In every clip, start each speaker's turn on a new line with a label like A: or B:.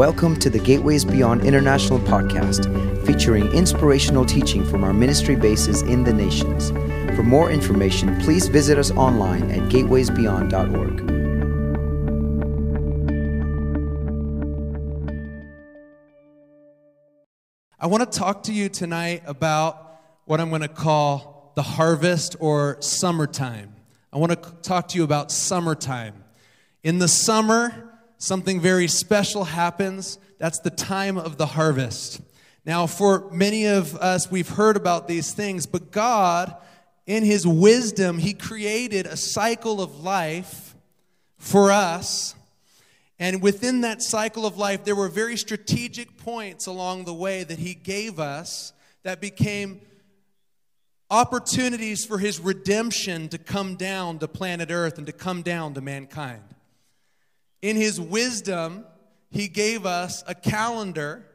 A: Welcome to the Gateways Beyond International podcast, featuring inspirational teaching from our ministry bases in the nations. For more information, please visit us online at gatewaysbeyond.org.
B: I want to talk to you tonight about what I'm going to call the harvest or summertime. I want to talk to you about summertime. In the summer, something very special happens. That's the time of the harvest. Now, for many of us, we've heard about these things, but God, in His wisdom, He created a cycle of life for us. And within that cycle of life, there were very strategic points along the way that He gave us that became opportunities for His redemption to come down to planet Earth and to come down to mankind. In his wisdom, he gave us a calendar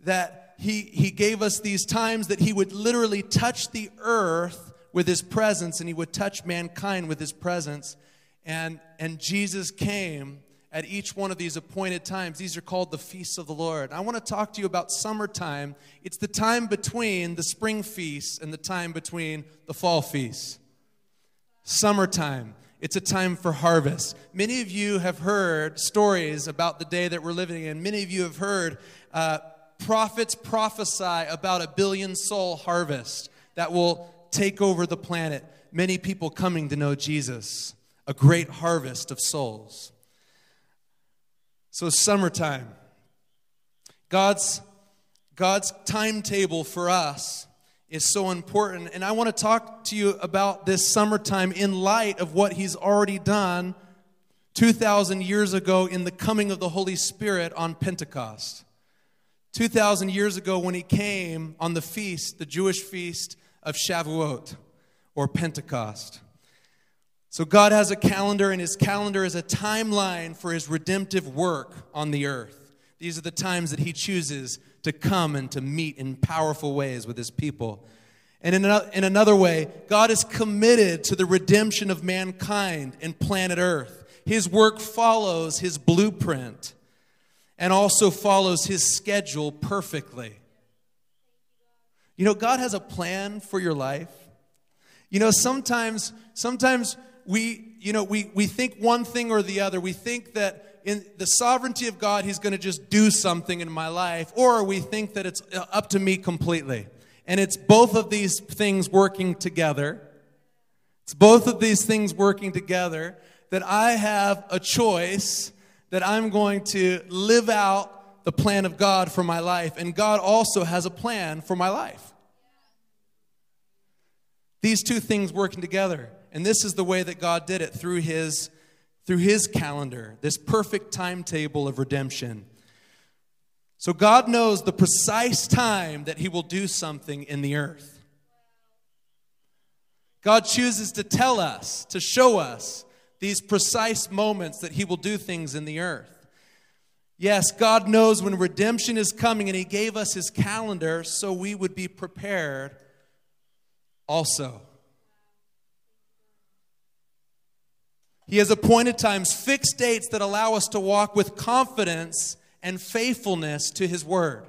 B: that he, he gave us these times that he would literally touch the earth with his presence and he would touch mankind with his presence. And, and Jesus came at each one of these appointed times. These are called the feasts of the Lord. I want to talk to you about summertime. It's the time between the spring feasts and the time between the fall feasts. Summertime. It's a time for harvest. Many of you have heard stories about the day that we're living in. Many of you have heard uh, prophets prophesy about a billion soul harvest that will take over the planet. Many people coming to know Jesus, a great harvest of souls. So, summertime. God's, God's timetable for us is so important. And I want to talk to you about this summertime in light of what He's already done 2,000 years ago in the coming of the Holy Spirit on Pentecost. 2,000 years ago when He came on the feast, the Jewish feast of Shavuot or Pentecost. So God has a calendar, and His calendar is a timeline for His redemptive work on the earth. These are the times that He chooses to come and to meet in powerful ways with his people. And in another, way, God is committed to the redemption of mankind and planet Earth. His work follows his blueprint and also follows his schedule perfectly. You know, God has a plan for your life. You know, sometimes, sometimes we, you know, we, we think one thing or the other. We think that in the sovereignty of God, He's going to just do something in my life, or we think that it's uh, up to me completely. And it's both of these things working together. It's both of these things working together that I have a choice that I'm going to live out the plan of God for my life. And God also has a plan for my life. These two things working together. And this is the way that God did it through His through his calendar, this perfect timetable of redemption. So God knows the precise time that he will do something in the earth. God chooses to tell us, to show us these precise moments that he will do things in the earth. Yes, God knows when redemption is coming, and he gave us his calendar so we would be prepared also. He has appointed times, fixed dates that allow us to walk with confidence and faithfulness to His Word.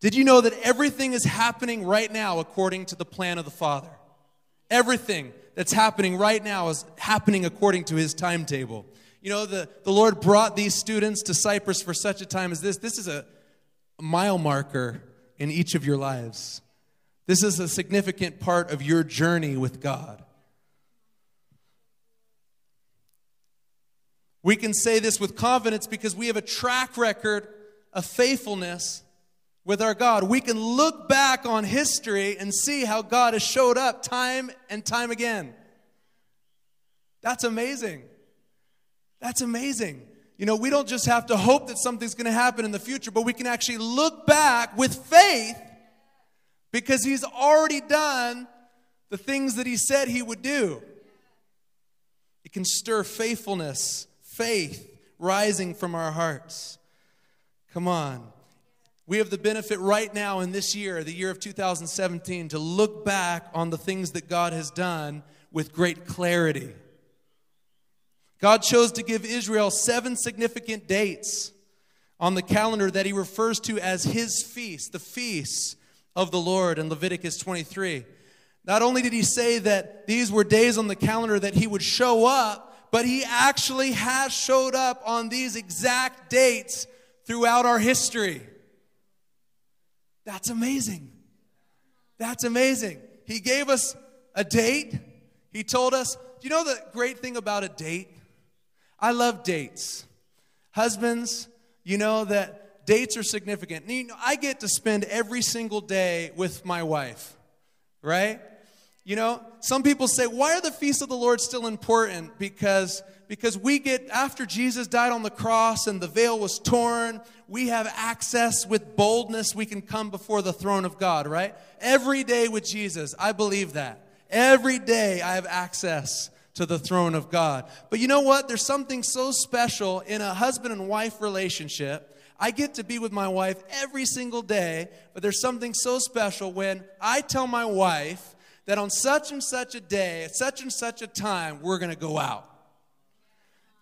B: Did you know that everything is happening right now according to the plan of the Father? Everything that's happening right now is happening according to His timetable. You know, the, the Lord brought these students to Cyprus for such a time as this. This is a mile marker in each of your lives. This is a significant part of your journey with God. We can say this with confidence because we have a track record of faithfulness with our God. We can look back on history and see how God has showed up time and time again. That's amazing. That's amazing. You know, we don't just have to hope that something's going to happen in the future, but we can actually look back with faith because He's already done the things that He said He would do. It can stir faithfulness faith rising from our hearts. Come on. We have the benefit right now in this year, the year of 2017, to look back on the things that God has done with great clarity. God chose to give Israel seven significant dates on the calendar that he refers to as his feast, the feasts of the Lord in Leviticus 23. Not only did he say that these were days on the calendar that he would show up, but he actually has showed up on these exact dates throughout our history. That's amazing. That's amazing. He gave us a date. He told us, do you know the great thing about a date? I love dates. Husbands, you know that dates are significant. You know, I get to spend every single day with my wife, right? You know, some people say, why are the feasts of the Lord still important? Because because we get after Jesus died on the cross and the veil was torn, we have access with boldness. We can come before the throne of God, right? Every day with Jesus, I believe that. Every day I have access to the throne of God. But you know what? There's something so special in a husband and wife relationship. I get to be with my wife every single day, but there's something so special when I tell my wife that on such and such a day, at such and such a time, we're going to go out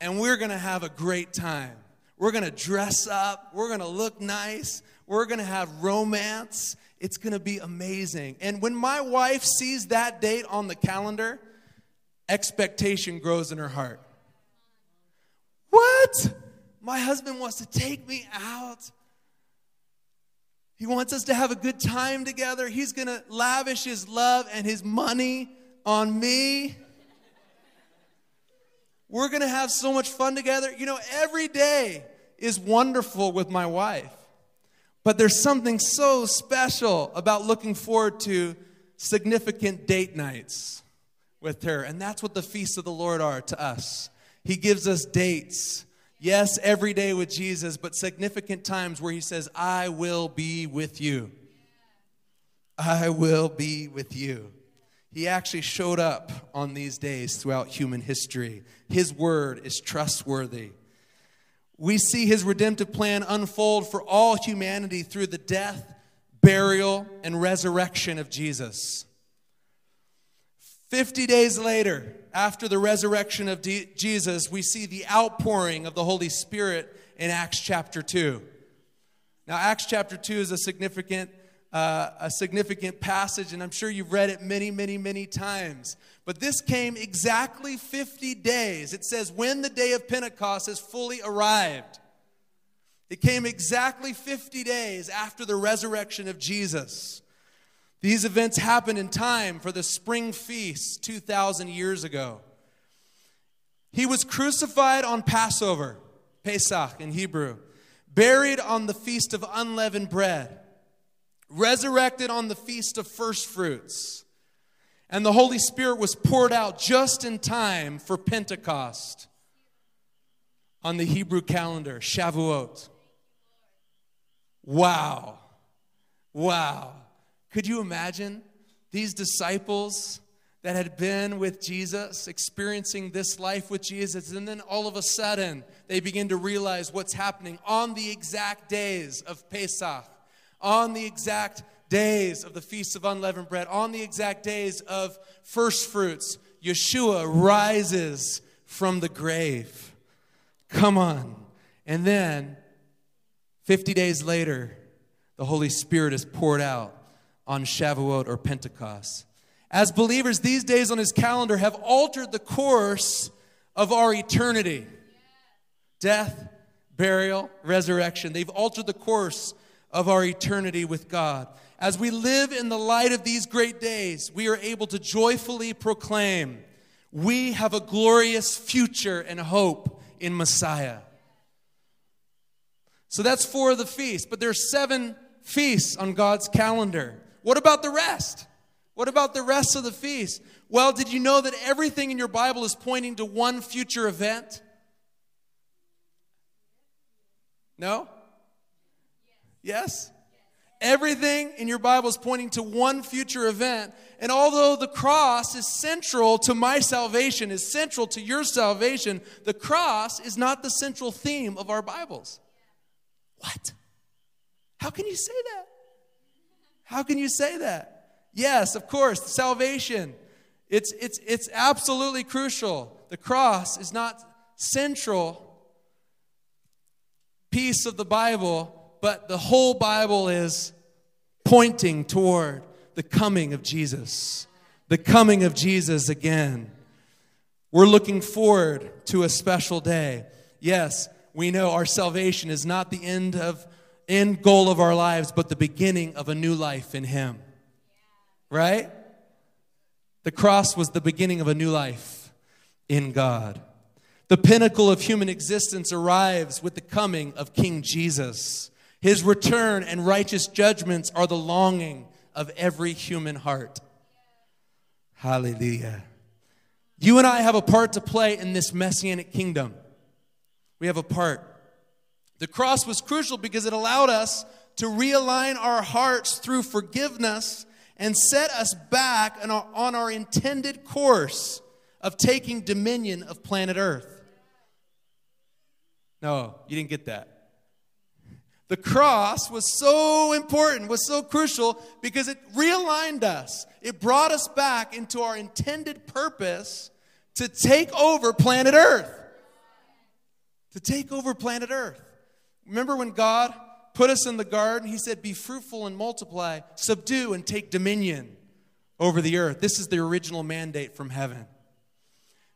B: and we're going to have a great time. We're going to dress up, we're going to look nice, we're going to have romance. It's going to be amazing. And when my wife sees that date on the calendar, expectation grows in her heart. What? My husband wants to take me out. He wants us to have a good time together. He's going to lavish his love and his money on me. We're going to have so much fun together. You know, every day is wonderful with my wife. But there's something so special about looking forward to significant date nights with her. And that's what the feasts of the Lord are to us. He gives us dates. Yes, every day with Jesus, but significant times where He says, I will be with you. I will be with you. He actually showed up on these days throughout human history. His word is trustworthy. We see his redemptive plan unfold for all humanity through the death, burial, and resurrection of Jesus. 50 days later, after the resurrection of D- Jesus, we see the outpouring of the Holy Spirit in Acts chapter 2. Now, Acts chapter 2 is a significant uh, a significant passage, and I'm sure you've read it many, many, many times. But this came exactly 50 days. It says, when the day of Pentecost has fully arrived. It came exactly 50 days after the resurrection of Jesus. These events happened in time for the spring feast 2,000 years ago. He was crucified on Passover, Pesach in Hebrew, buried on the feast of unleavened bread resurrected on the feast of first fruits. And the Holy Spirit was poured out just in time for Pentecost on the Hebrew calendar, Shavuot. Wow. Wow. Could you imagine these disciples that had been with Jesus, experiencing this life with Jesus, and then all of a sudden they begin to realize what's happening on the exact days of Pesach? on the exact days of the Feast of Unleavened Bread, on the exact days of first fruits, Yeshua rises from the grave. Come on. And then, 50 days later, the Holy Spirit is poured out on Shavuot or Pentecost. As believers, these days on his calendar have altered the course of our eternity death, burial, resurrection. They've altered the course of our eternity with God. As we live in the light of these great days, we are able to joyfully proclaim we have a glorious future and hope in Messiah. So that's four of the feasts, but there are seven feasts on God's calendar. What about the rest? What about the rest of the feast? Well, did you know that everything in your Bible is pointing to one future event? No? Yes? Everything in your Bible is pointing to one future event. And although the cross is central to my salvation, is central to your salvation, the cross is not the central theme of our Bibles. What? How can you say that? How can you say that? Yes, of course, salvation. It's, it's, it's absolutely crucial. The cross is not central piece of the Bible, but the whole Bible is pointing toward the coming of Jesus. The coming of Jesus again. We're looking forward to a special day. Yes, we know our salvation is not the end of end goal of our lives, but the beginning of a new life in Him. Right? The cross was the beginning of a new life in God. The pinnacle of human existence arrives with the coming of King Jesus. His return and righteous judgments are the longing of every human heart. Hallelujah. You and I have a part to play in this messianic kingdom. We have a part. The cross was crucial because it allowed us to realign our hearts through forgiveness and set us back on our, intended course of taking dominion of planet Earth. No, you didn't get that. The cross was so important, was so crucial because it realigned us. It brought us back into our intended purpose to take over planet Earth. To take over planet Earth. Remember when God put us in the garden? He said, Be fruitful and multiply, subdue and take dominion over the earth. This is the original mandate from heaven.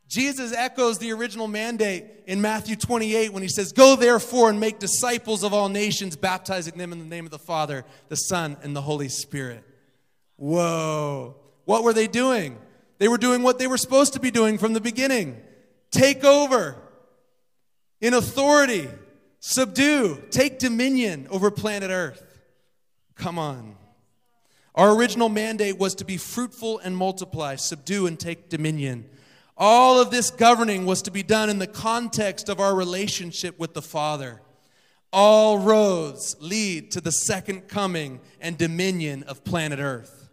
B: Jesus echoes the original mandate in Matthew 28 when he says, Go therefore and make disciples of all nations, baptizing them in the name of the Father, the Son, and the Holy Spirit. Whoa. What were they doing? They were doing what they were supposed to be doing from the beginning take over in authority, subdue, take dominion over planet Earth. Come on. Our original mandate was to be fruitful and multiply, subdue and take dominion. All of this governing was to be done in the context of our relationship with the Father. All roads lead to the second coming and dominion of planet Earth.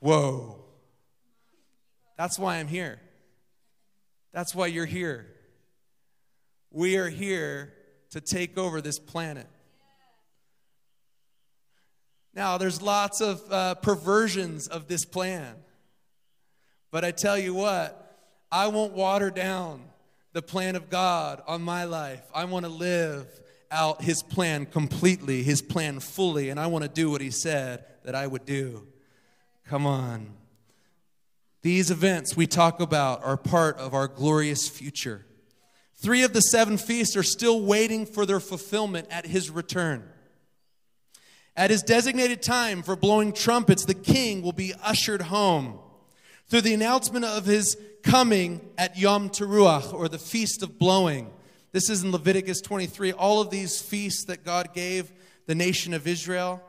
B: Whoa. That's why I'm here. That's why you're here. We are here to take over this planet. Now, there's lots of uh, perversions of this plan. But I tell you what, I won't water down the plan of God on my life. I want to live out His plan completely, His plan fully, and I want to do what He said that I would do. Come on. These events we talk about are part of our glorious future. Three of the seven feasts are still waiting for their fulfillment at His return. At His designated time for blowing trumpets, the King will be ushered home through the announcement of his coming at Yom Teruah, or the Feast of Blowing. This is in Leviticus 23. All of these feasts that God gave the nation of Israel.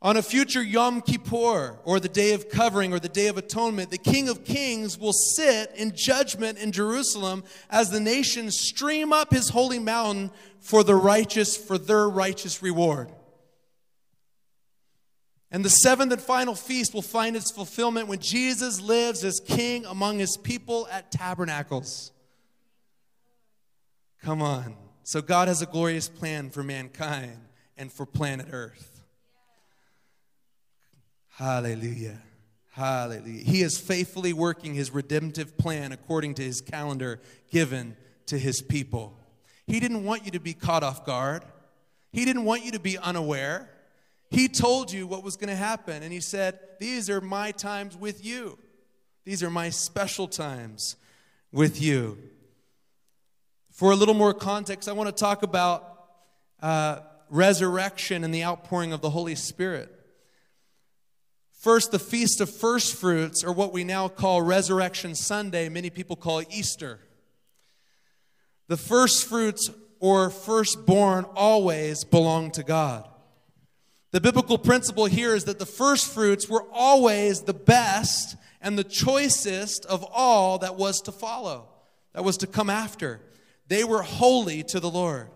B: On a future Yom Kippur, or the Day of Covering, or the Day of Atonement, the King of Kings will sit in judgment in Jerusalem as the nations stream up his holy mountain for the righteous, for their righteous reward. And the seventh and final feast will find its fulfillment when Jesus lives as king among his people at tabernacles. Come on. So, God has a glorious plan for mankind and for planet Earth. Hallelujah. Hallelujah. He is faithfully working his redemptive plan according to his calendar given to his people. He didn't want you to be caught off guard, he didn't want you to be unaware. He told you what was going to happen, and He said, These are my times with you. These are my special times with you. For a little more context, I want to talk about uh, resurrection and the outpouring of the Holy Spirit. First, the Feast of First Fruits, or what we now call Resurrection Sunday, many people call Easter. The first fruits or firstborn always belong to God. The biblical principle here is that the first fruits were always the best and the choicest of all that was to follow, that was to come after. They were holy to the Lord.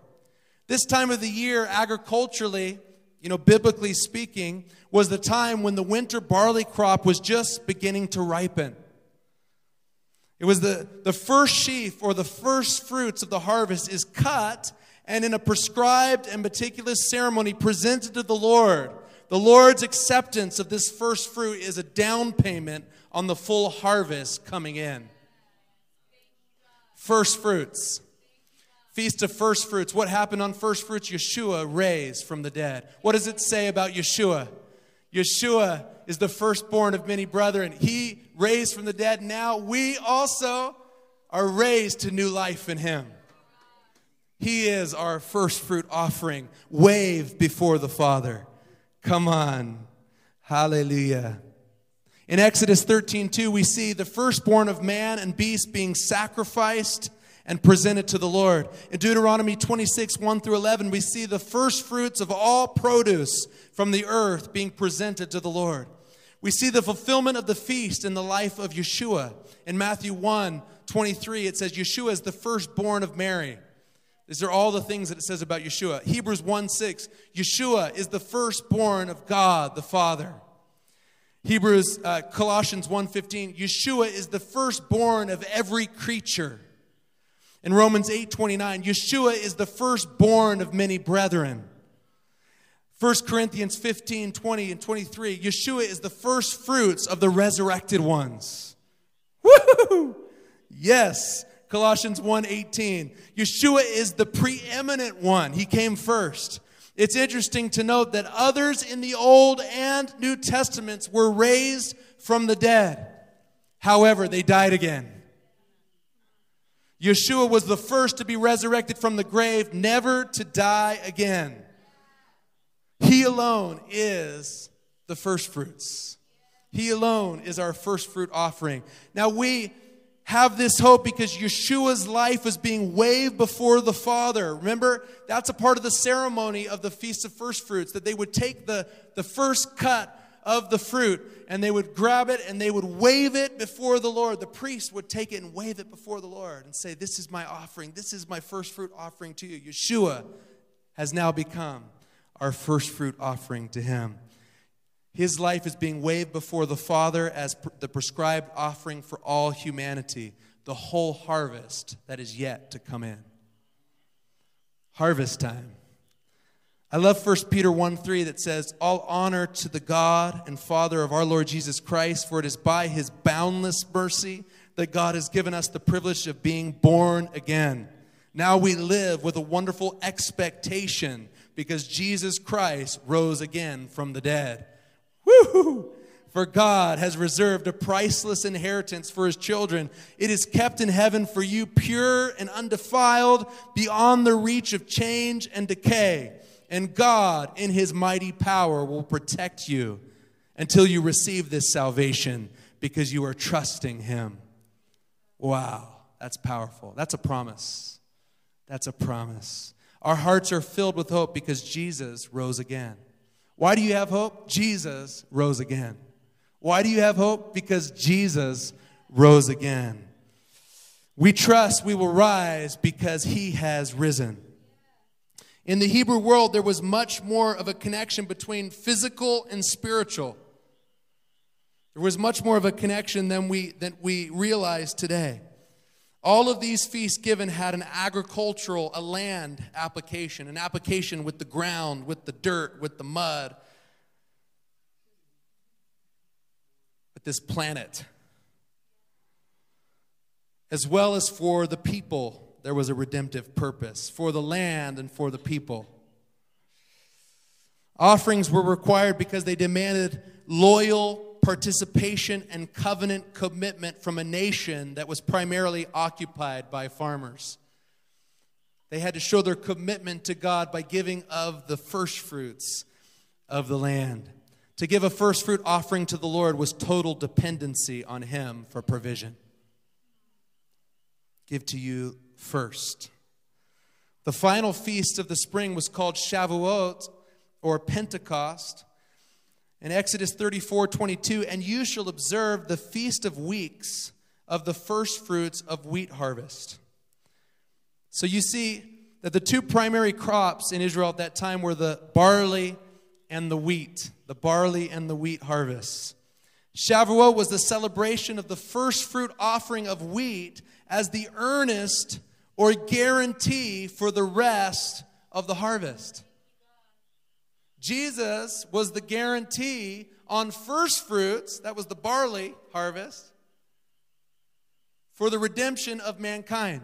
B: This time of the year, agriculturally, you know, biblically speaking, was the time when the winter barley crop was just beginning to ripen. It was the, the first sheaf or the first fruits of the harvest is cut and in a prescribed and meticulous ceremony presented to the Lord. The Lord's acceptance of this first fruit is a down payment on the full harvest coming in. First fruits. Feast of First Fruits. What happened on First Fruits? Yeshua raised from the dead. What does it say about Yeshua? Yeshua is the firstborn of many brethren. He raised from the dead. Now we also are raised to new life in Him. He is our first fruit offering, waved before the Father. Come on. Hallelujah. In Exodus 13, 2, we see the firstborn of man and beast being sacrificed and presented to the Lord. In Deuteronomy 26, 1 through 11, we see the first fruits of all produce from the earth being presented to the Lord. We see the fulfillment of the feast in the life of Yeshua. In Matthew 1, 23, it says, Yeshua is the firstborn of Mary. These are all the things that it says about Yeshua. Hebrews 1 6, Yeshua is the firstborn of God the Father. Hebrews, uh, Colossians 1.15, Yeshua is the firstborn of every creature. In Romans 8.29, Yeshua is the firstborn of many brethren. 1 Corinthians 15, 20, and 23, Yeshua is the first fruits of the resurrected ones. Woo! Yes. Colossians 1:18. Yeshua is the preeminent one. He came first. It's interesting to note that others in the Old and New Testaments were raised from the dead. However, they died again. Yeshua was the first to be resurrected from the grave, never to die again. He alone is the first fruits. He alone is our first fruit offering. Now we have this hope because Yeshua's life is being waved before the Father. Remember, that's a part of the ceremony of the Feast of First Fruits, that they would take the, the first cut of the fruit and they would grab it and they would wave it before the Lord. The priest would take it and wave it before the Lord and say, This is my offering. This is my first fruit offering to you. Yeshua has now become our first fruit offering to him. His life is being waved before the Father as the prescribed offering for all humanity, the whole harvest that is yet to come in. Harvest time. I love 1 Peter 1 3 that says, All honor to the God and Father of our Lord Jesus Christ, for it is by his boundless mercy that God has given us the privilege of being born again. Now we live with a wonderful expectation because Jesus Christ rose again from the dead. Woo! For God has reserved a priceless inheritance for his children. It is kept in heaven for you, pure and undefiled, beyond the reach of change and decay. And God, in his mighty power, will protect you until you receive this salvation because you are trusting him. Wow, that's powerful. That's a promise. That's a promise. Our hearts are filled with hope because Jesus rose again. Why do you have hope? Jesus rose again. Why do you have hope? Because Jesus rose again. We trust we will rise because he has risen. In the Hebrew world, there was much more of a connection between physical and spiritual. There was much more of a connection than we, than we realize today. All of these feasts given had an agricultural, a land application, an application with the ground, with the dirt, with the mud, with this planet. As well as for the people, there was a redemptive purpose for the land and for the people. Offerings were required because they demanded loyal participation and covenant commitment from a nation that was primarily occupied by farmers. They had to show their commitment to God by giving of the first fruits of the land. To give a first fruit offering to the Lord was total dependency on Him for provision. Give to you first. The final feast of the spring was called Shavuot or Pentecost. In Exodus 34 22, and you shall observe the feast of weeks of the first fruits of wheat harvest. So you see that the two primary crops in Israel at that time were the barley and the wheat, the barley and the wheat harvests. Shavuot was the celebration of the first fruit offering of wheat as the earnest or guarantee for the rest of the harvest. Jesus was the guarantee on first fruits, that was the barley harvest, for the redemption of mankind.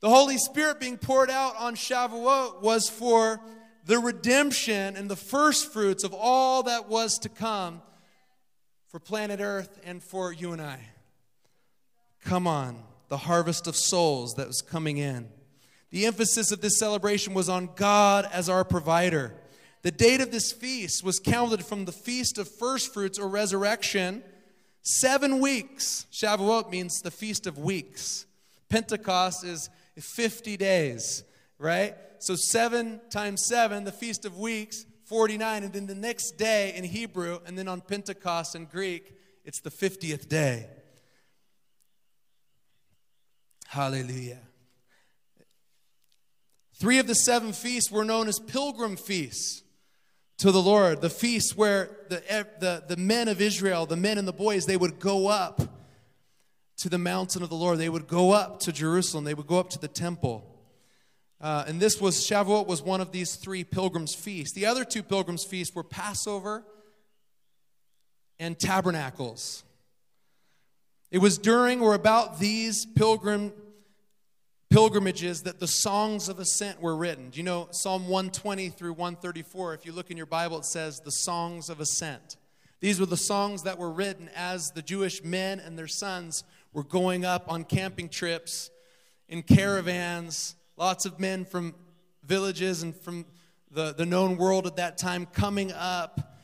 B: The Holy Spirit being poured out on Shavuot was for the redemption and the first fruits of all that was to come for planet Earth and for you and I. Come on, the harvest of souls that was coming in. The emphasis of this celebration was on God as our provider. The date of this feast was counted from the feast of first fruits or resurrection. Seven weeks. Shavuot means the feast of weeks. Pentecost is 50 days, right? So seven times seven, the feast of weeks, 49. And then the next day in Hebrew, and then on Pentecost in Greek, it's the 50th day. Hallelujah. Three of the seven feasts were known as pilgrim feasts to the Lord. The feasts where the, the, the men of Israel, the men and the boys, they would go up to the mountain of the Lord. They would go up to Jerusalem. They would go up to the temple. Uh, and this was, Shavuot was one of these three pilgrims' feasts. The other two pilgrims' feasts were Passover and Tabernacles. It was during or about these pilgrim pilgrimages that the songs of ascent were written. Do you know Psalm 120 through 134? If you look in your Bible, it says the songs of ascent. These were the songs that were written as the Jewish men and their sons were going up on camping trips in caravans. Lots of men from villages and from the, the known world at that time coming up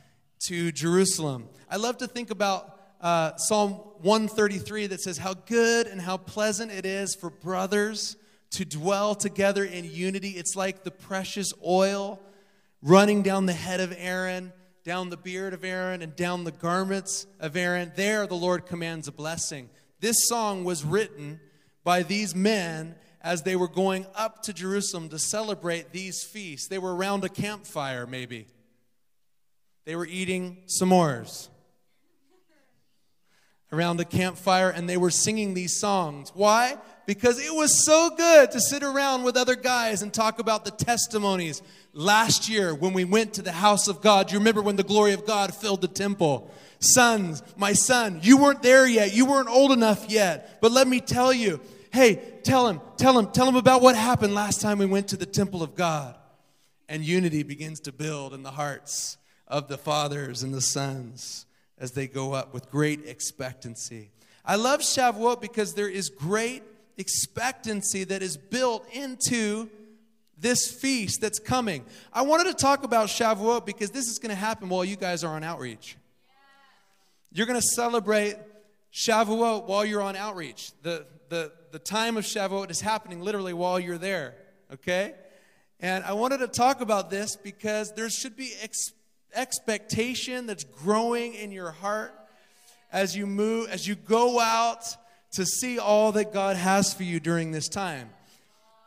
B: to Jerusalem. I love to think about uh, Psalm 133 that says, How good and how pleasant it is for brothers to dwell together in unity. It's like the precious oil running down the head of Aaron, down the beard of Aaron, and down the garments of Aaron. There, the Lord commands a blessing. This song was written by these men as they were going up to Jerusalem to celebrate these feasts. They were around a campfire, maybe. They were eating s'mores around the campfire and they were singing these songs. Why? Because it was so good to sit around with other guys and talk about the testimonies. Last year, when we went to the house of God, you remember when the glory of God filled the temple? Sons, my son, you weren't there yet. You weren't old enough yet. But let me tell you hey, tell him, tell him, tell him about what happened last time we went to the temple of God. And unity begins to build in the hearts of the fathers and the sons as they go up with great expectancy. I love Shavuot because there is great expectancy that is built into this feast that's coming. I wanted to talk about Shavuot because this is going to happen while you guys are on outreach. You're going to celebrate Shavuot while you're on outreach. The, the, the time of Shavuot is happening literally while you're there, okay? And I wanted to talk about this because there should be expectancy expectation that's growing in your heart as you move, as you go out to see all that God has for you during this time.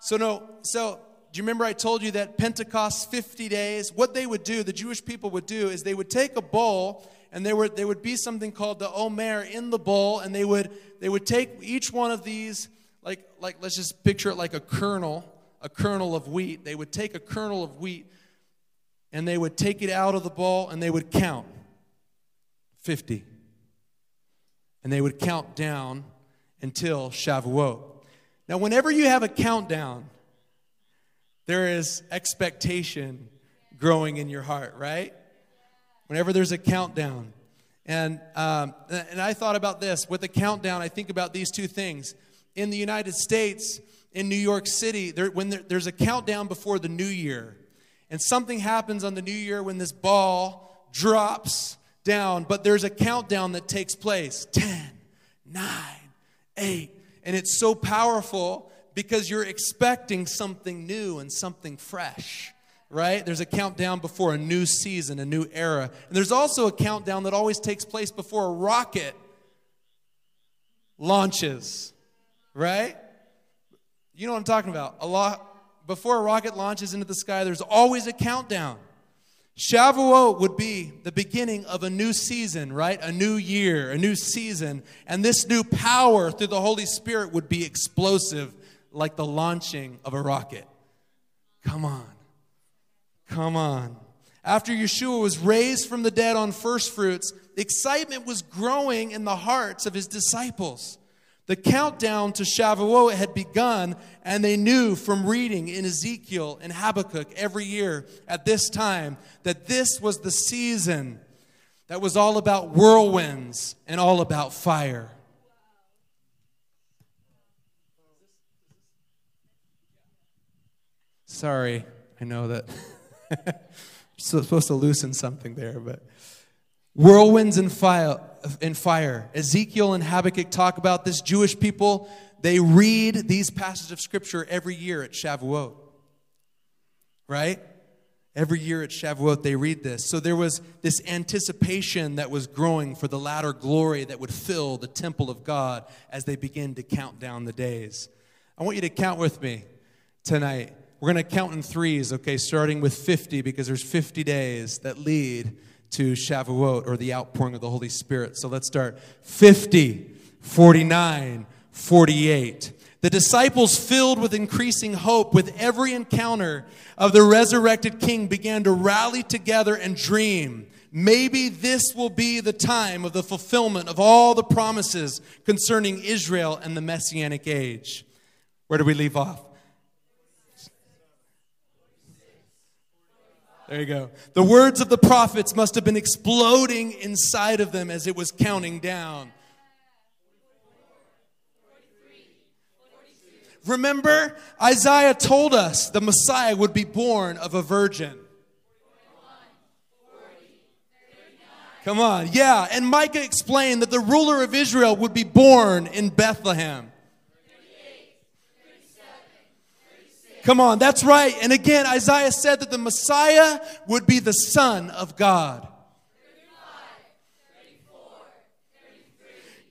B: So, no, so do you remember I told you that Pentecost 50 days? What they would do, the Jewish people would do, is they would take a bowl and there would, there would be something called the omer in the bowl, and they would, they would take each one of these, like, like let's just picture it like a kernel, a kernel of wheat. They would take a kernel of wheat and they would take it out of the bowl and they would count 50. And they would count down until Shavuot. Now, whenever you have a countdown, there is expectation growing in your heart, right? Whenever there's a countdown. And, um, and I thought about this. With a countdown, I think about these two things. In the United States, in New York City, there, when there, there's a countdown before the new year, and something happens on the new year when this ball drops down, but there's a countdown that takes place 10, 9, 8. And it's so powerful because you're expecting something new and something fresh, right? There's a countdown before a new season, a new era. And there's also a countdown that always takes place before a rocket launches, right? You know what I'm talking about. A lot before a rocket launches into the sky, there's always a countdown. Shavuot would be the beginning of a new season, right? A new year, a new season. And this new power through the Holy Spirit would be explosive like the launching of a rocket. Come on. Come on. After Yeshua was raised from the dead on first fruits, excitement was growing in the hearts of his disciples. The countdown to Shavuot had begun, and they knew from reading in Ezekiel and Habakkuk every year at this time that this was the season that was all about whirlwinds and all about fire. Sorry, I know that. I'm supposed to loosen something there, but whirlwinds and fire, fire. Ezekiel and Habakkuk talk about this. Jewish people, they read these passages of scripture every year at Shavuot. Right? Every year at Shavuot, they read this. So there was this anticipation that was growing for the latter glory that would fill the temple of God as they begin to count down the days. I want you to count with me tonight. We're going to count in threes, okay, starting with 50 because there's 50 days that lead to Shavuot or the outpouring of the Holy Spirit. So let's start 50, 49, 48. The disciples, filled with increasing hope with every encounter of the resurrected king, began to rally together and dream. Maybe this will be the time of the fulfillment of all the promises concerning Israel and the messianic age. Where do we leave off? There you go. The words of the prophets must have been exploding inside of them as it was counting down. Remember, Isaiah told us the Messiah would be born of a virgin. Come on, yeah. And Micah explained that the ruler of Israel would be born in Bethlehem. Come on, that's right. And again, Isaiah said that the Messiah would be the Son of God.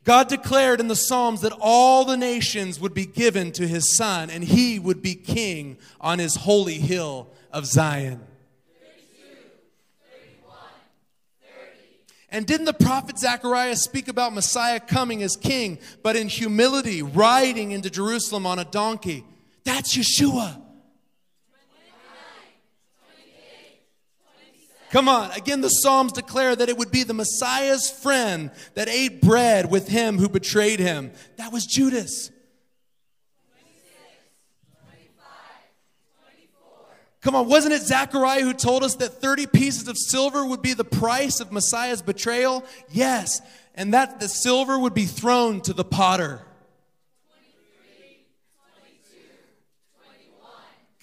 B: God declared in the Psalms that all the nations would be given to his son and he would be king on his holy hill of Zion. And didn't the prophet Zechariah speak about Messiah coming as king, but in humility, riding into Jerusalem on a donkey? That's Yeshua. Come on. Again, the Psalms declare that it would be the Messiah's friend that ate bread with him who betrayed him. That was Judas. Come on, wasn't it Zechariah who told us that 30 pieces of silver would be the price of Messiah's betrayal? Yes, and that the silver would be thrown to the potter.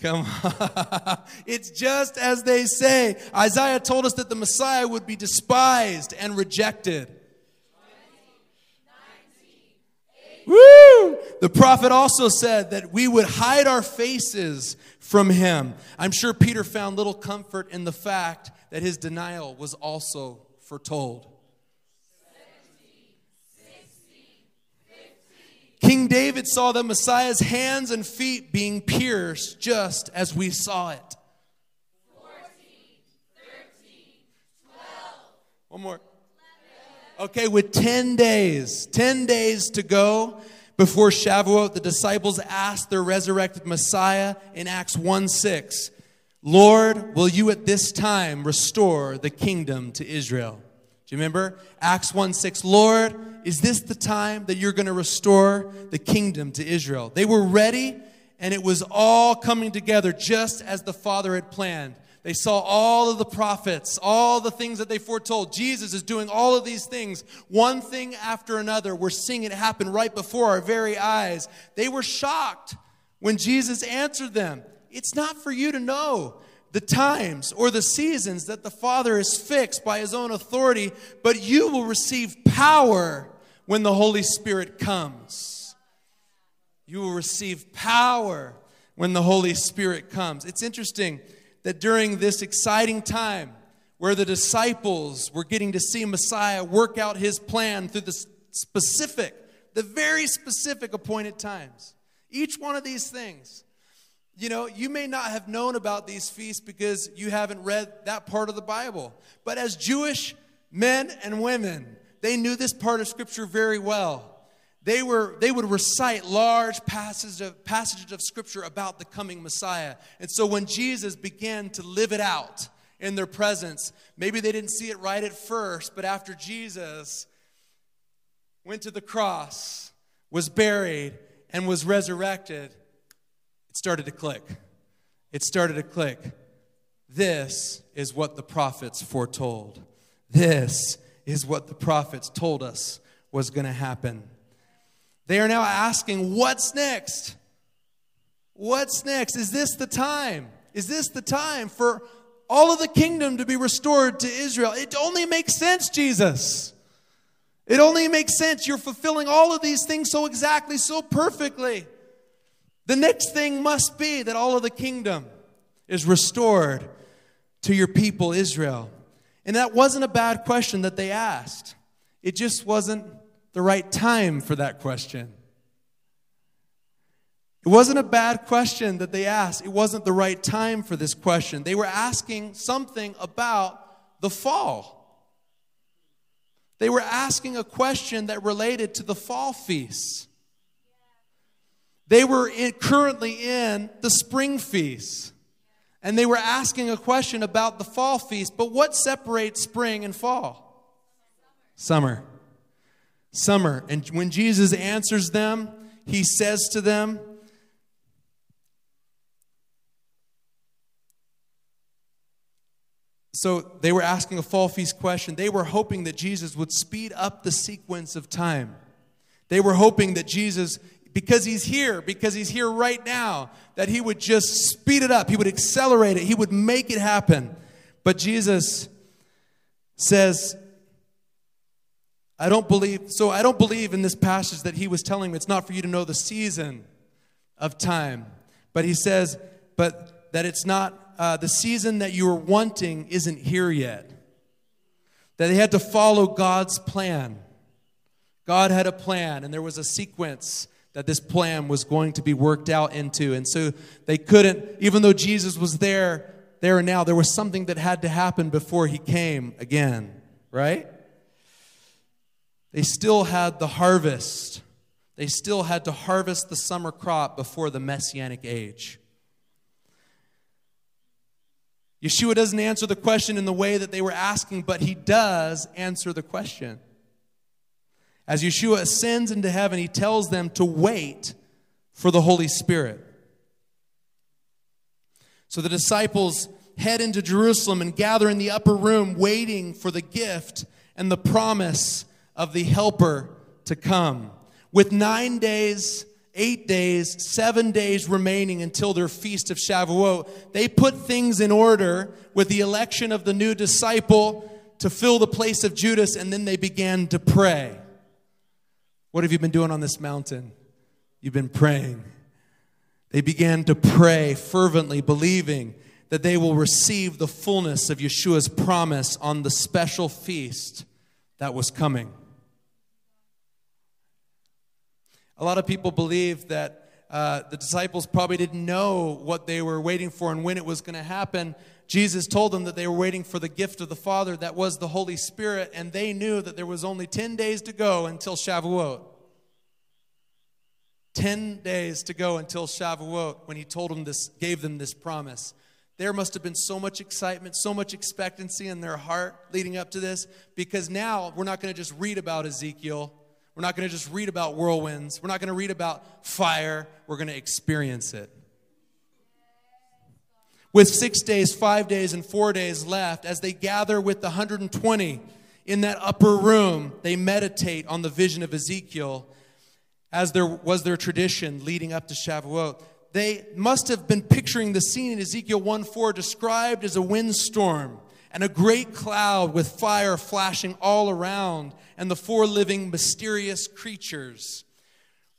B: Come on. it's just as they say. Isaiah told us that the Messiah would be despised and rejected. 19, Woo! The prophet also said that we would hide our faces from him. I'm sure Peter found little comfort in the fact that his denial was also foretold. King David saw the Messiah's hands and feet being pierced just as we saw it. 14, 13, 12, One more. Okay, with 10 days, 10 days to go before Shavuot, the disciples asked their resurrected Messiah in Acts 1 6, Lord, will you at this time restore the kingdom to Israel? Do you remember? Acts 1 6, Lord, is this the time that you're going to restore the kingdom to Israel? They were ready, and it was all coming together just as the Father had planned. They saw all of the prophets, all the things that they foretold. Jesus is doing all of these things, one thing after another. We're seeing it happen right before our very eyes. They were shocked when Jesus answered them. It's not for you to know the times or the seasons that the Father has fixed by His own authority, but you will receive power when the Holy Spirit comes. You will receive power when the Holy Spirit comes. It's interesting that during this exciting time where the disciples were getting to see Messiah work out his plan through the specific, the very specific appointed times, each one of these things. You know, you may not have known about these feasts because you haven't read that part of the Bible. But as Jewish men and women, they knew this part of Scripture very well. They, were, they would recite large passages of, passages of Scripture about the coming Messiah. And so when Jesus began to live it out in their presence, maybe they didn't see it right at first, but after Jesus went to the cross, was buried, and was resurrected, it started to click. It started to click. This is what the prophets foretold. This is what the prophets told us was going to happen. They are now asking, What's next? What's next? Is this the time? Is this the time for all of the kingdom to be restored to Israel? It only makes sense, Jesus. It only makes sense. You're fulfilling all of these things so exactly, so perfectly. The next thing must be that all of the kingdom is restored to your people, Israel. And that wasn't a bad question that they asked, it just wasn't the right time for that question. It wasn't a bad question that they asked. It wasn't the right time for this question. They were asking something about the fall. They were asking a question that related to the fall feasts. They were in, currently in the spring feast. And they were asking a question about the fall feast. But what separates spring and fall? Summer. Summer. And when Jesus answers them, he says to them, So they were asking a fall feast question. They were hoping that Jesus would speed up the sequence of time. They were hoping that Jesus, because he's here, because he's here right now, that he would just speed it up. He would accelerate it. He would make it happen. But Jesus says, I don't believe, so I don't believe in this passage that he was telling me it's not for you to know the season of time. But he says, but that it's not uh, the season that you are wanting isn't here yet. That they had to follow God's plan. God had a plan, and there was a sequence that this plan was going to be worked out into. And so they couldn't, even though Jesus was there, there and now, there was something that had to happen before he came again, right? They still had the harvest. They still had to harvest the summer crop before the messianic age. Yeshua doesn't answer the question in the way that they were asking, but he does answer the question. As Yeshua ascends into heaven, he tells them to wait for the Holy Spirit. So the disciples head into Jerusalem and gather in the upper room, waiting for the gift and the promise of the Helper to come. With nine days eight days, seven days remaining until their feast of Shavuot, they put things in order with the election of the new disciple to fill the place of Judas, and then they began to pray. What have you been doing on this mountain? You've been praying. They began to pray fervently, believing that they will receive the fullness of Yeshua's promise on the special feast that was coming. A lot of people believe that uh, the disciples probably didn't know what they were waiting for and when it was going to happen. Jesus told them that they were waiting for the gift of the Father, that was the Holy Spirit, and they knew that there was only 10 days to go until Shavuot. 10 days to go until Shavuot when he told them this, gave them this promise. There must have been so much excitement, so much expectancy in their heart leading up to this because now we're not going to just read about Ezekiel we're not going to just read about whirlwinds. We're not going to read about fire. We're going to experience it. With six days, five days, and four days left, as they gather with the 120 in that upper room, they meditate on the vision of Ezekiel, as there was their tradition leading up to Shavuot. They must have been picturing the scene in Ezekiel 1 4 described as a windstorm and a great cloud with fire flashing all around, and the four living mysterious creatures.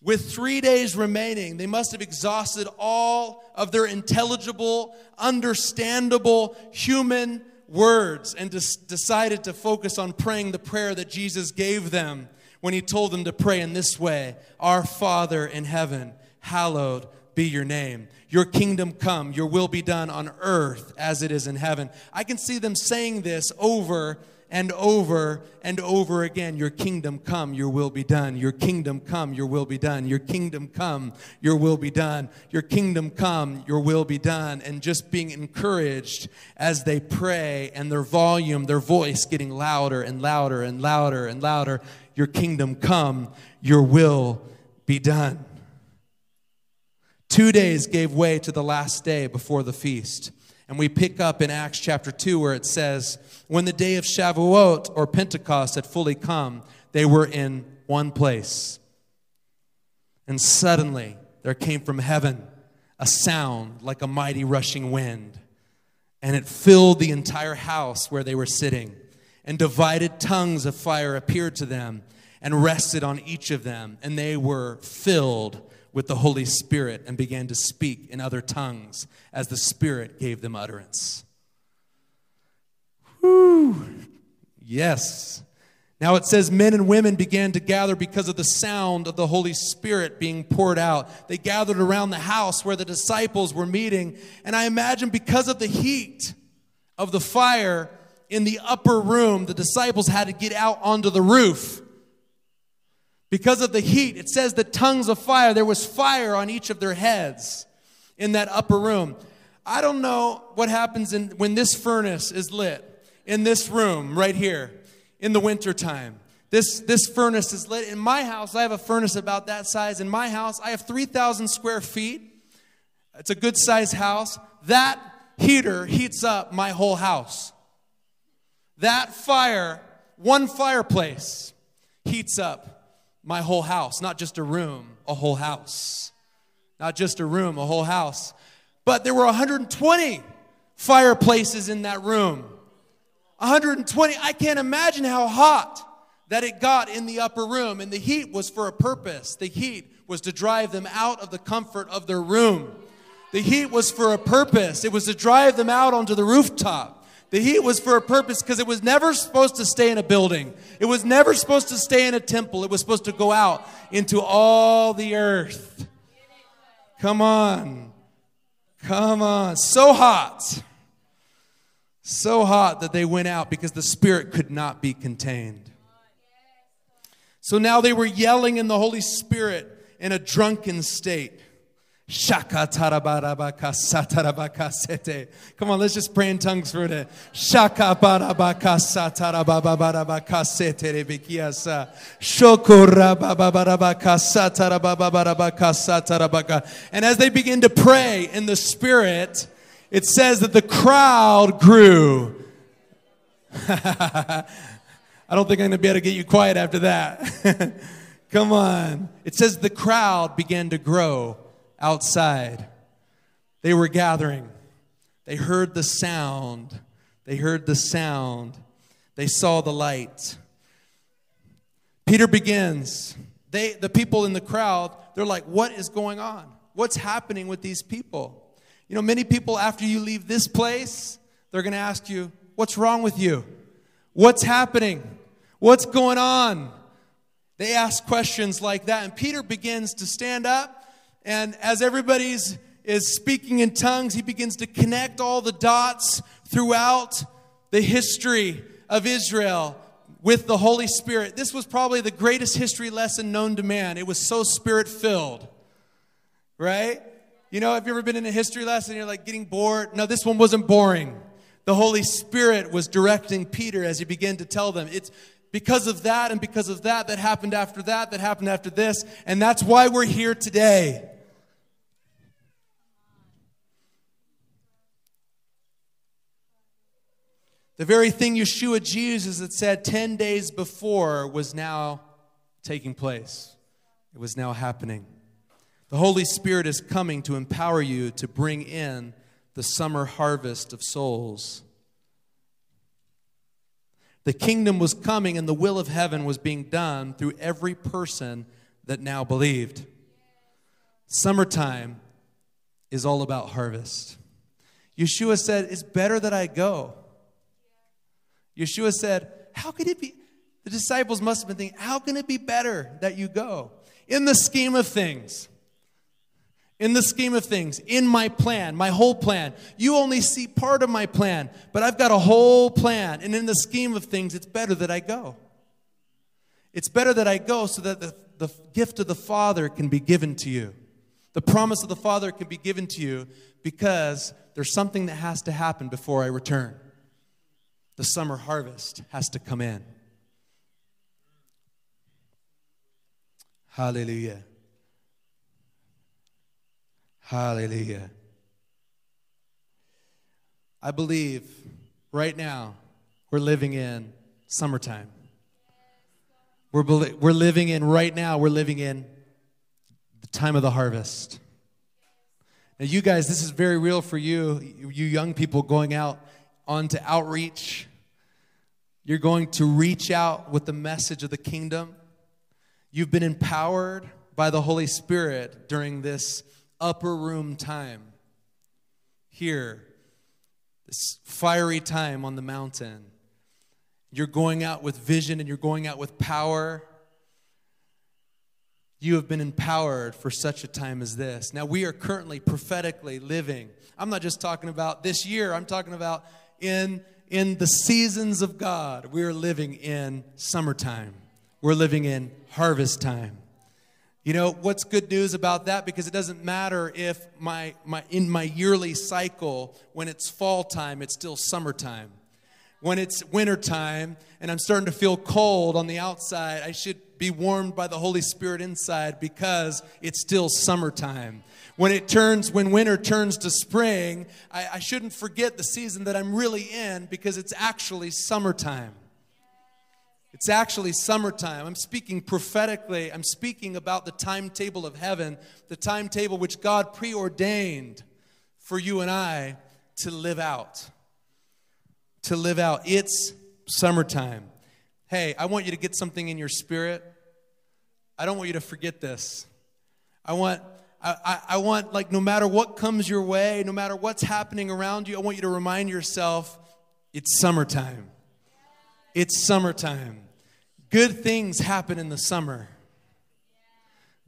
B: With three days remaining, they must have exhausted all of their intelligible, understandable human words and decided to focus on praying the prayer that Jesus gave them when he told them to pray in this way Our Father in heaven, hallowed be your name. Your kingdom come, your will be done on earth as it is in heaven. I can see them saying this over and over and over again. Your kingdom come, your will be done. Your kingdom come, your will be done. Your kingdom come, your will be done. Your kingdom come, your will be done. And just being encouraged as they pray and their volume, their voice getting louder and louder and louder and louder. Your kingdom come, your will be done. Two days gave way to the last day before the feast. And we pick up in Acts chapter 2 where it says, When the day of Shavuot or Pentecost had fully come, they were in one place. And suddenly there came from heaven a sound like a mighty rushing wind, and it filled the entire house where they were sitting. And divided tongues of fire appeared to them and rested on each of them, and they were filled with the Holy Spirit and began to speak in other tongues as the Spirit gave them utterance. Whew. Yes. Now it says men and women began to gather because of the sound of the Holy Spirit being poured out. They gathered around the house where the disciples were meeting. And I imagine because of the heat of the fire in the upper room, the disciples had to get out onto the roof because of the heat, it says the tongues of fire, there was fire on each of their heads in that upper room. I don't know what happens in, when this furnace is lit in this room right here in the wintertime. This, this furnace is lit. In my house, I have a furnace about that size. In my house, I have 3,000 square feet. It's a good sized house. That heater heats up my whole house. That fire, one fireplace, heats up my whole house, not just a room, a whole house. Not just a room, a whole house. But there were 120 fireplaces in that room. 120. I can't imagine how hot that it got in the upper room. And the heat was for a purpose. The heat was to drive them out of the comfort of their room. The heat was for a purpose. It was to drive them out onto the rooftop. The heat was for a purpose because it was never supposed to stay in a building. It was never supposed to stay in a temple. It was supposed to go out into all the earth. Come on. Come on. So hot. So hot that they went out because the Spirit could not be contained. So now they were yelling in the Holy Spirit in a drunken state. Shaka tarabarabaka satarabaka sete. Come on, let's just pray in tongues for it. Shaka barabaka satarababarabaka sete rebikiasa. Shokora babarabaka satarababarabaka satarabaka. And as they begin to pray in the Spirit, it says that the crowd grew. I don't think I'm going to be able to get you quiet after that. Come on. It says the crowd began to grow outside. They were gathering. They heard the sound. They heard the sound. They saw the light. Peter begins. They, the people in the crowd, they're like, What is going on? What's happening with these people? You know, many people, after you leave this place, they're going to ask you, What's wrong with you? What's happening? What's going on? They ask questions like that. And Peter begins to stand up and as everybody's is speaking in tongues, he begins to connect all the dots throughout the history of Israel with the Holy Spirit. This was probably the greatest history lesson known to man. It was so spirit filled, right? You know, have you ever been in a history lesson you're like getting bored? No, this one wasn't boring. The Holy Spirit was directing Peter as he began to tell them. It's because of that and because of that that happened after that, that happened after this. And that's why we're here today. The very thing Yeshua Jesus had said 10 days before was now taking place. It was now happening. The Holy Spirit is coming to empower you to bring in the summer harvest of souls. The kingdom was coming and the will of heaven was being done through every person that now believed. Summertime is all about harvest. Yeshua said, It's better that I go Yeshua said, How could it be? The disciples must have been thinking, How can it be better that you go? In the scheme of things, in the scheme of things, in my plan, my whole plan, you only see part of my plan, but I've got a whole plan. And in the scheme of things, it's better that I go. It's better that I go so that the, the gift of the Father can be given to you. The promise of the Father can be given to you because there's something that has to happen before I return the summer harvest has to come in. Hallelujah. Hallelujah. I believe right now we're living in summertime. We're, we're living in, right now, we're living in the time of the harvest. Now, you guys, this is very real for you, you young people going out onto outreach. You're going to reach out with the message of the kingdom. You've been empowered by the Holy Spirit during this upper room time here, this fiery time on the mountain. You're going out with vision and you're going out with power. You have been empowered for such a time as this. Now, we are currently prophetically living. I'm not just talking about this year, I'm talking about in, in the seasons of God. We are living in summertime, we're living in harvest time. You know, what's good news about that? Because it doesn't matter if my, my, in my yearly cycle, when it's fall time, it's still summertime. When it's wintertime and I'm starting to feel cold on the outside, I should be warmed by the Holy Spirit inside because it's still summertime. When it turns, when winter turns to spring, I, I shouldn't forget the season that I'm really in because it's actually summertime. It's actually summertime. I'm speaking prophetically. I'm speaking about the timetable of heaven, the timetable which God preordained for you and I to live out. To live out. It's summertime. Hey, I want you to get something in your spirit. I don't want you to forget this. I want I, I, want like no matter what comes your way, no matter what's happening around you, I want you to remind yourself it's summertime. It's summertime. Good things happen in the summer.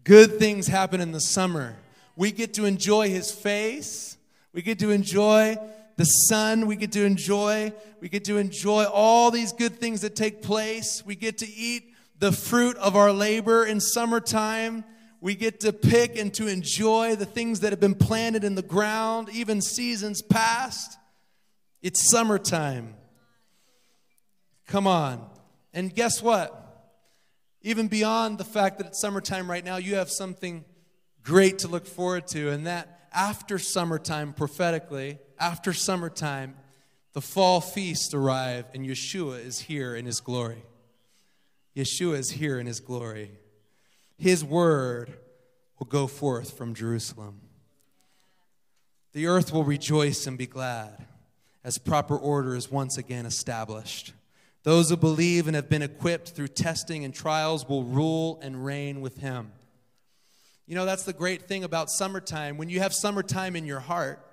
B: Good things happen in the summer. We get to enjoy his face. We get to enjoy the sun. We get to enjoy, we get to enjoy all these good things that take place. We get to eat the fruit of our labor in summertime. We get to pick and to enjoy the things that have been planted in the ground, even seasons past. It's summertime. Come on. And guess what? Even beyond the fact that it's summertime right now, you have something great to look forward to. And that after summertime, prophetically, after summertime, the fall feast arrive and Yeshua is here in his glory. Yeshua is here in his glory. His word will go forth from Jerusalem. The earth will rejoice and be glad as proper order is once again established. Those who believe and have been equipped through testing and trials will rule and reign with him. You know, that's the great thing about summertime. When you have summertime in your heart,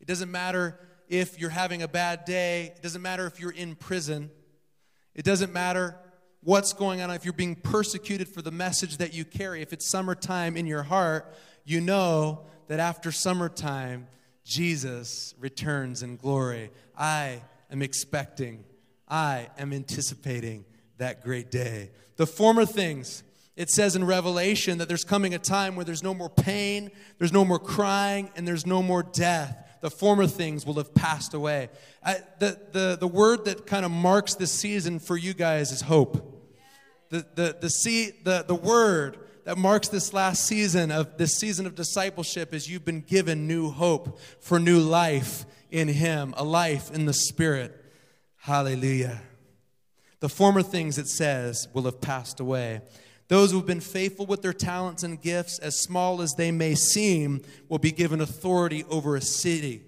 B: it doesn't matter if you're having a bad day, it doesn't matter if you're in prison, it doesn't matter what's going on if you're being persecuted for the message that you carry. If it's summertime in your heart, you know that after summertime, Jesus returns in glory. I am expecting I am anticipating that great day. The former things, it says in Revelation that there's coming a time where there's no more pain, there's no more crying, and there's no more death. The former things will have passed away. I, the, the, the word that kind of marks this season for you guys is hope. The, the, the, see, the, the word that marks this last season of this season of discipleship is you've been given new hope for new life in Him, a life in the Spirit. Hallelujah. The former things, it says, will have passed away. Those who have been faithful with their talents and gifts, as small as they may seem, will be given authority over a city.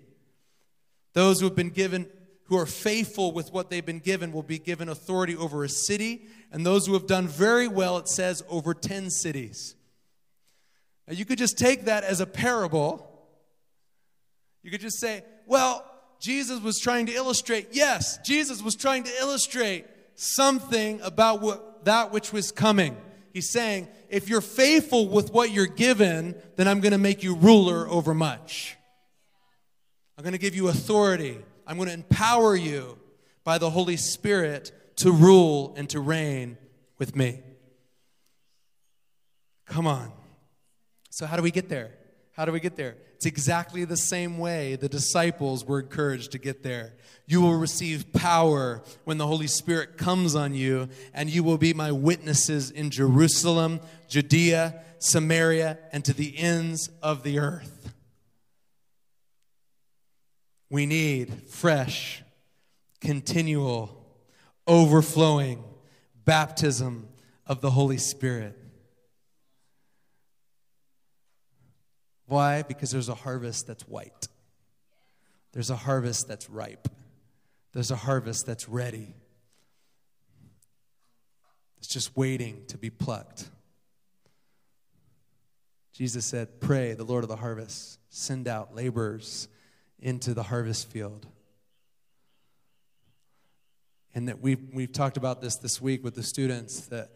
B: Those who have been given, who are faithful with what they've been given, will be given authority over a city. And those who have done very well, it says, over 10 cities. Now, you could just take that as a parable. You could just say, well, Jesus was trying to illustrate, yes, Jesus was trying to illustrate something about what, that which was coming. He's saying, if you're faithful with what you're given, then I'm going to make you ruler over much. I'm going to give you authority. I'm going to empower you by the Holy Spirit to rule and to reign with me. Come on. So, how do we get there? How do we get there? It's exactly the same way the disciples were encouraged to get there. You will receive power when the Holy Spirit comes on you, and you will be my witnesses in Jerusalem, Judea, Samaria, and to the ends of the earth. We need fresh, continual, overflowing baptism of the Holy Spirit. Why? Because there's a harvest that's white. There's a harvest that's ripe. There's a harvest that's ready. It's just waiting to be plucked. Jesus said, Pray, the Lord of the harvest, send out laborers into the harvest field. And that we've, we've talked about this this week with the students that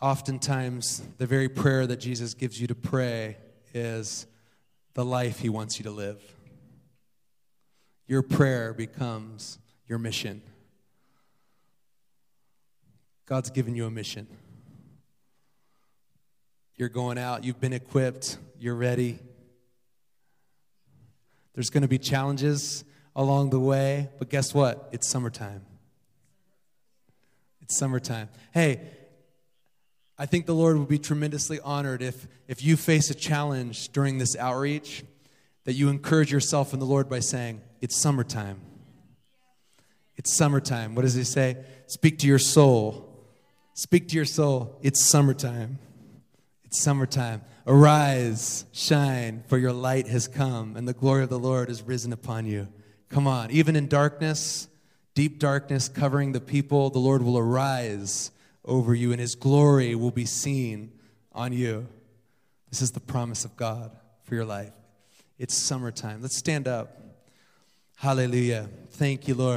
B: oftentimes the very prayer that Jesus gives you to pray is the life he wants you to live. Your prayer becomes your mission. God's given you a mission. You're going out, you've been equipped, you're ready. There's going to be challenges along the way, but guess what? It's summertime. It's summertime. Hey, I think the Lord would be tremendously honored if, if you face a challenge during this outreach, that you encourage yourself in the Lord by saying, It's summertime. It's summertime. What does he say? Speak to your soul. Speak to your soul. It's summertime. It's summertime. Arise, shine, for your light has come, and the glory of the Lord is risen upon you. Come on, even in darkness, deep darkness covering the people, the Lord will arise over you, and his glory will be seen on you. This is the promise of God for your life. It's summertime. Let's stand up. Hallelujah. Thank you, Lord.